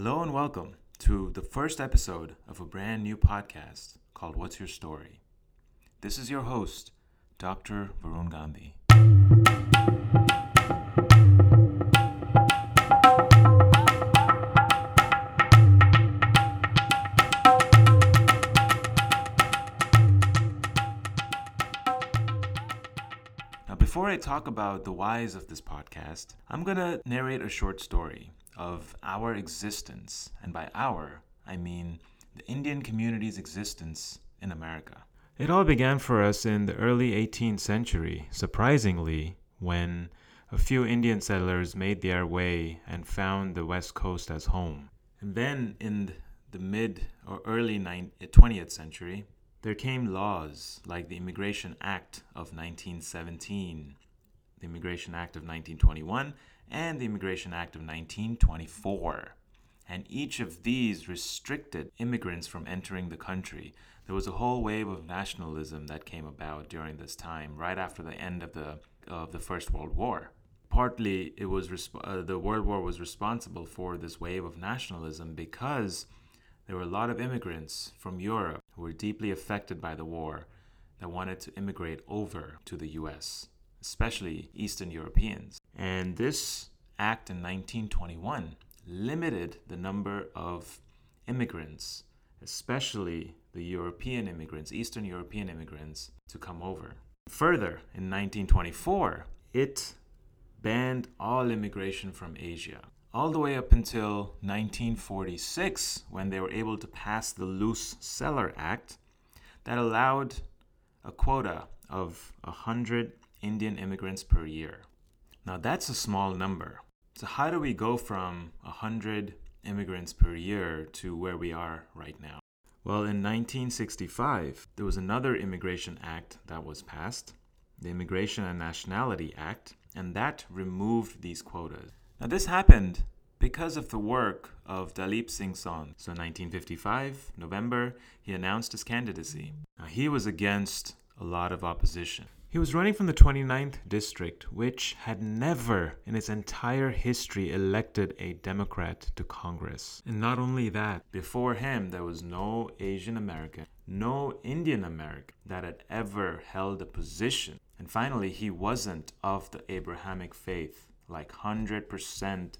Hello and welcome to the first episode of a brand new podcast called What's Your Story? This is your host, Dr. Varun Gandhi. Now, before I talk about the whys of this podcast, I'm going to narrate a short story of our existence. And by our, I mean the Indian community's existence in America. It all began for us in the early 18th century, surprisingly, when a few Indian settlers made their way and found the West Coast as home. And then in the mid or early 20th eh, century, there came laws like the Immigration Act of 1917, the Immigration Act of 1921, and the Immigration Act of 1924. And each of these restricted immigrants from entering the country. There was a whole wave of nationalism that came about during this time, right after the end of the, of the First World War. Partly, it was resp- uh, the World War was responsible for this wave of nationalism because there were a lot of immigrants from Europe who were deeply affected by the war that wanted to immigrate over to the US, especially Eastern Europeans. And this act in 1921 limited the number of immigrants, especially the European immigrants, Eastern European immigrants, to come over. Further, in 1924, it banned all immigration from Asia all the way up until 1946 when they were able to pass the Luce Celler Act that allowed a quota of 100 Indian immigrants per year. Now that's a small number. So how do we go from 100 immigrants per year to where we are right now? Well, in 1965, there was another immigration act that was passed, the Immigration and Nationality Act, and that removed these quotas. Now, this happened because of the work of Dalip Singh Saund. So, 1955, November, he announced his candidacy. Now, he was against a lot of opposition. He was running from the 29th district, which had never in its entire history elected a Democrat to Congress. And not only that, before him, there was no Asian American, no Indian American that had ever held a position. And finally, he wasn't of the Abrahamic faith like 100%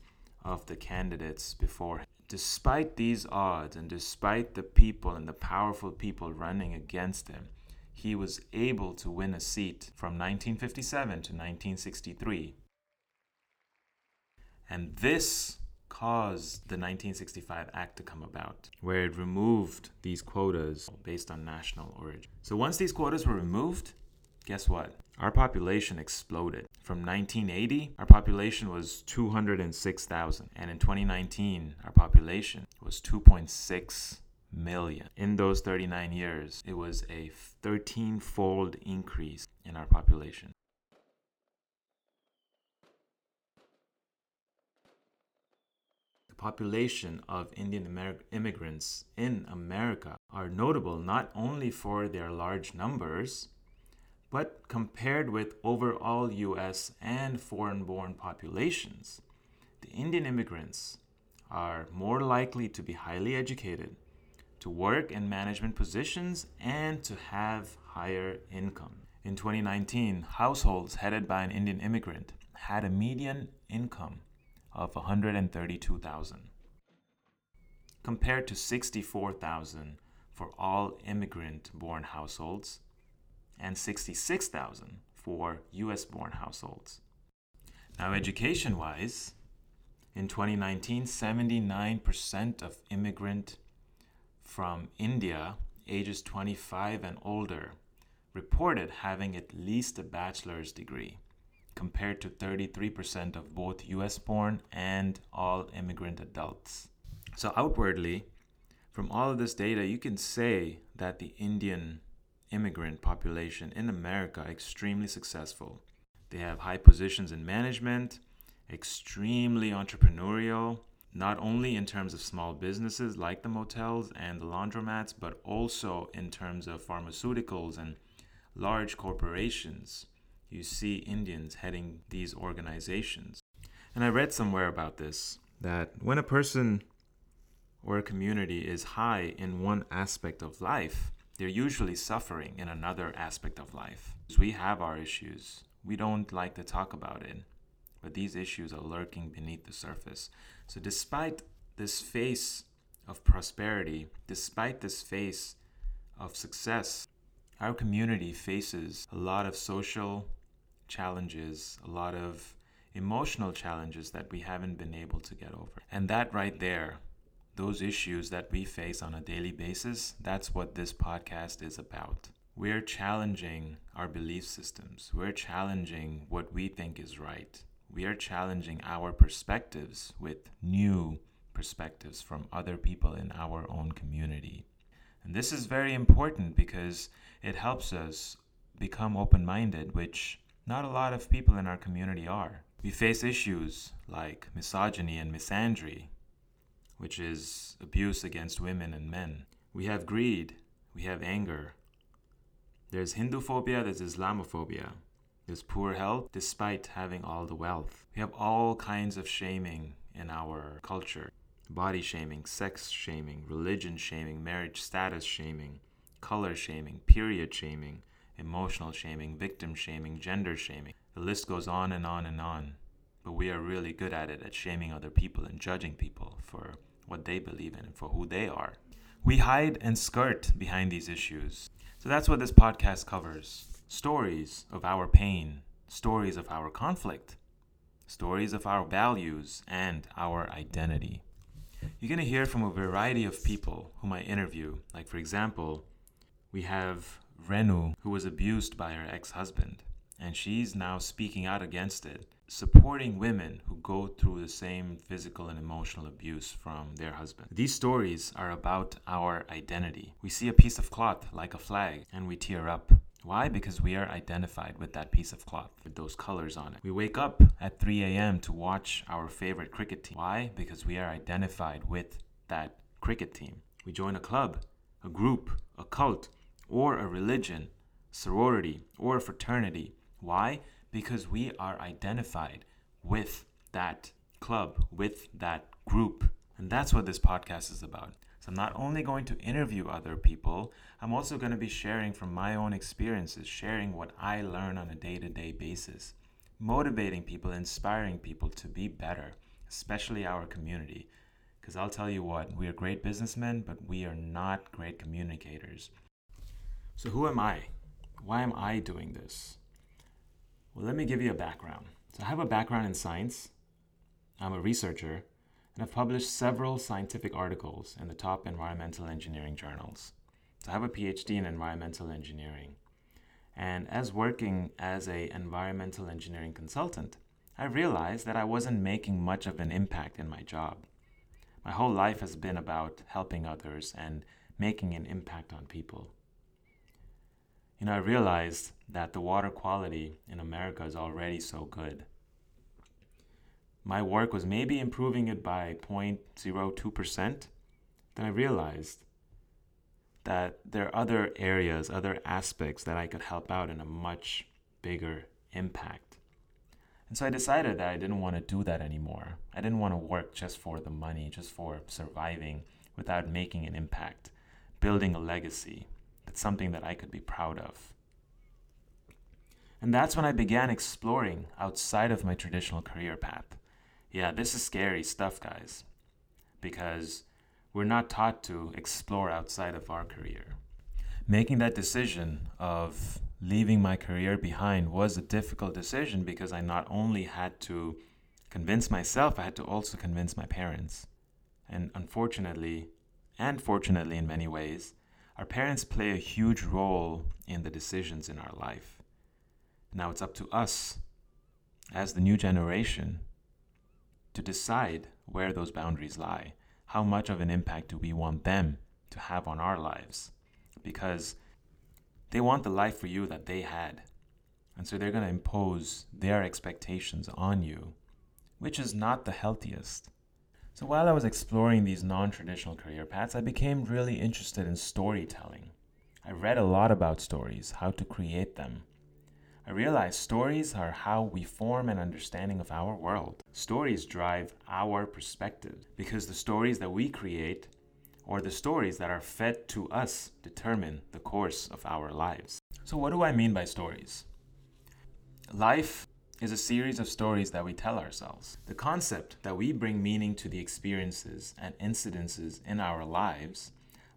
of the candidates before. him. Despite these odds and despite the people and the powerful people running against him, he was able to win a seat from 1957 to 1963. And this caused the 1965 Act to come about, where it removed these quotas based on national origin. So once these quotas were removed, guess what? Our population exploded. From 1980, our population was 206,000, and in 2019, our population was 2.6 million. In those 39 years, it was a 13 fold increase in our population. The population of Indian Amer- immigrants in America are notable not only for their large numbers, but compared with overall US and foreign born populations, the Indian immigrants are more likely to be highly educated, to work in management positions, and to have higher income. In 2019, households headed by an Indian immigrant had a median income of 132,000 compared to 64,000 for all immigrant born households and 66,000 for US born households. Now, education wise, in 2019, 79% of immigrant from India ages 25 and older reported having at least a bachelor's degree, compared to 33% of both US born and all immigrant adults. So, outwardly, from all of this data, you can say that the Indian immigrant population in America extremely successful. They have high positions in management, extremely entrepreneurial, not only in terms of small businesses like the motels and the laundromats, but also in terms of pharmaceuticals and large corporations. You see Indians heading these organizations. And I read somewhere about this that when a person or a community is high in one aspect of life, they're usually suffering in another aspect of life. We have our issues. We don't like to talk about it, but these issues are lurking beneath the surface. So, despite this face of prosperity, despite this face of success, our community faces a lot of social challenges, a lot of emotional challenges that we haven't been able to get over. And that right there, those issues that we face on a daily basis, that's what this podcast is about. We're challenging our belief systems. We're challenging what we think is right. We are challenging our perspectives with new perspectives from other people in our own community. And this is very important because it helps us become open minded, which not a lot of people in our community are. We face issues like misogyny and misandry, which is abuse against women and men. We have greed, we have anger. There's Hindu phobia, there's Islamophobia. There's poor health despite having all the wealth. We have all kinds of shaming in our culture body shaming, sex shaming, religion shaming, marriage status shaming, color shaming, period shaming, emotional shaming, victim shaming, gender shaming. The list goes on and on and on. But we are really good at it, at shaming other people and judging people for what they believe in and for who they are. We hide and skirt behind these issues. So that's what this podcast covers stories of our pain, stories of our conflict, stories of our values, and our identity. You're going to hear from a variety of people whom I interview. Like, for example, we have Renu, who was abused by her ex husband, and she's now speaking out against it, supporting women who go through the same physical and emotional abuse from their husband. These stories are about our identity. We see a piece of cloth like a flag and we tear up. Why? Because we are identified with that piece of cloth, with those colors on it. We wake up at 3 a.m. to watch our favorite cricket team. Why? Because we are identified with that cricket team. We join a club, a group, a cult, or a religion, sorority, or a fraternity. Why? Because we are identified with that club, with that group. And that's what this podcast is about. So I'm not only going to interview other people, I'm also going to be sharing from my own experiences, sharing what I learn on a day to day basis, motivating people, inspiring people to be better, especially our community. Because I'll tell you what, we are great businessmen, but we are not great communicators. So, who am I? Why am I doing this? Well, let me give you a background. So, I have a background in science, I'm a researcher, and I've published several scientific articles in the top environmental engineering journals. So, I have a PhD in environmental engineering. And as working as an environmental engineering consultant, I realized that I wasn't making much of an impact in my job. My whole life has been about helping others and making an impact on people you know, I realized that the water quality in America is already so good. My work was maybe improving it by 0.02%. Then I realized that there are other areas, other aspects that I could help out in a much bigger impact. And so I decided that I didn't want to do that anymore. I didn't want to work just for the money, just for surviving without making an impact, building a legacy, it's something that I could be proud of. And that's when I began exploring outside of my traditional career path. Yeah, this is scary stuff, guys, because we're not taught to explore outside of our career. Making that decision of leaving my career behind was a difficult decision because I not only had to convince myself, I had to also convince my parents. And unfortunately, and fortunately in many ways, our parents play a huge role in the decisions in our life. Now it's up to us, as the new generation, to decide where those boundaries lie. How much of an impact do we want them to have on our lives? Because they want the life for you that they had. And so they're going to impose their expectations on you, which is not the healthiest. So while I was exploring these non traditional career paths, I became really interested in storytelling. I read a lot about stories, how to create them. I realized stories are how we form an understanding of our world. Stories drive our perspective because the stories that we create or the stories that are fed to us determine the course of our lives. So, what do I mean by stories? Life is a series of stories that we tell ourselves. The concept that we bring meaning to the experiences and incidences in our lives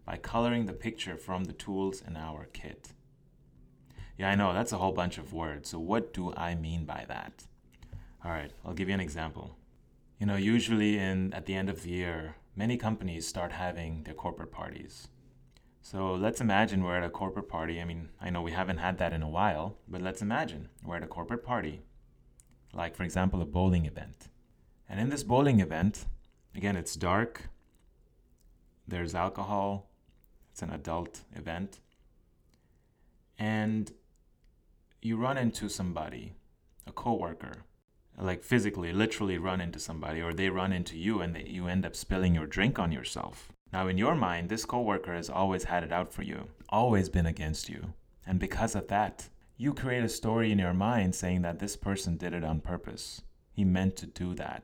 by coloring the picture from the tools in our kit. Yeah, I know, that's a whole bunch of words. So, what do I mean by that? All right, I'll give you an example. You know, usually in at the end of the year, many companies start having their corporate parties. So let's imagine we're at a corporate party. I mean, I know we haven't had that in a while, but let's imagine we're at a corporate party, like, for example, a bowling event. And in this bowling event, again, it's dark, there's alcohol, it's an adult event, and you run into somebody, a coworker, like physically, literally run into somebody, or they run into you and they, you end up spilling your drink on yourself. Now, in your mind, this coworker has always had it out for you, always been against you. And because of that, you create a story in your mind saying that this person did it on purpose. He meant to do that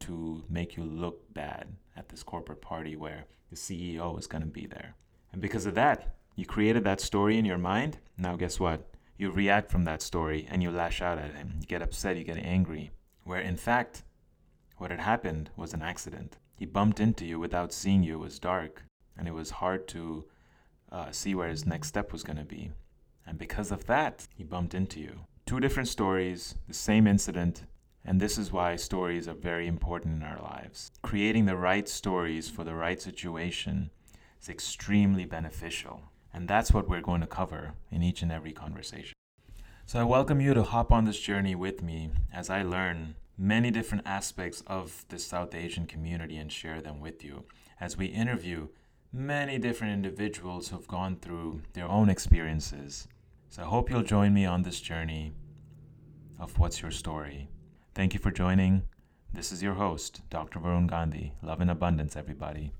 to make you look bad at this corporate party where the CEO is going to be there. And because of that, you created that story in your mind. Now, guess what? You react from that story and you lash out at him. You get upset, you get angry. Where in fact, what had happened was an accident. He bumped into you without seeing you. It was dark, and it was hard to uh, see where his next step was going to be. And because of that, he bumped into you. Two different stories, the same incident, and this is why stories are very important in our lives. Creating the right stories for the right situation is extremely beneficial. And that's what we're going to cover in each and every conversation. So I welcome you to hop on this journey with me as I learn many different aspects of the South Asian community and share them with you as we interview many different individuals who've gone through their own experiences. So I hope you'll join me on this journey of What's Your Story. Thank you for joining. This is your host, Dr. Varun Gandhi. Love and abundance, everybody.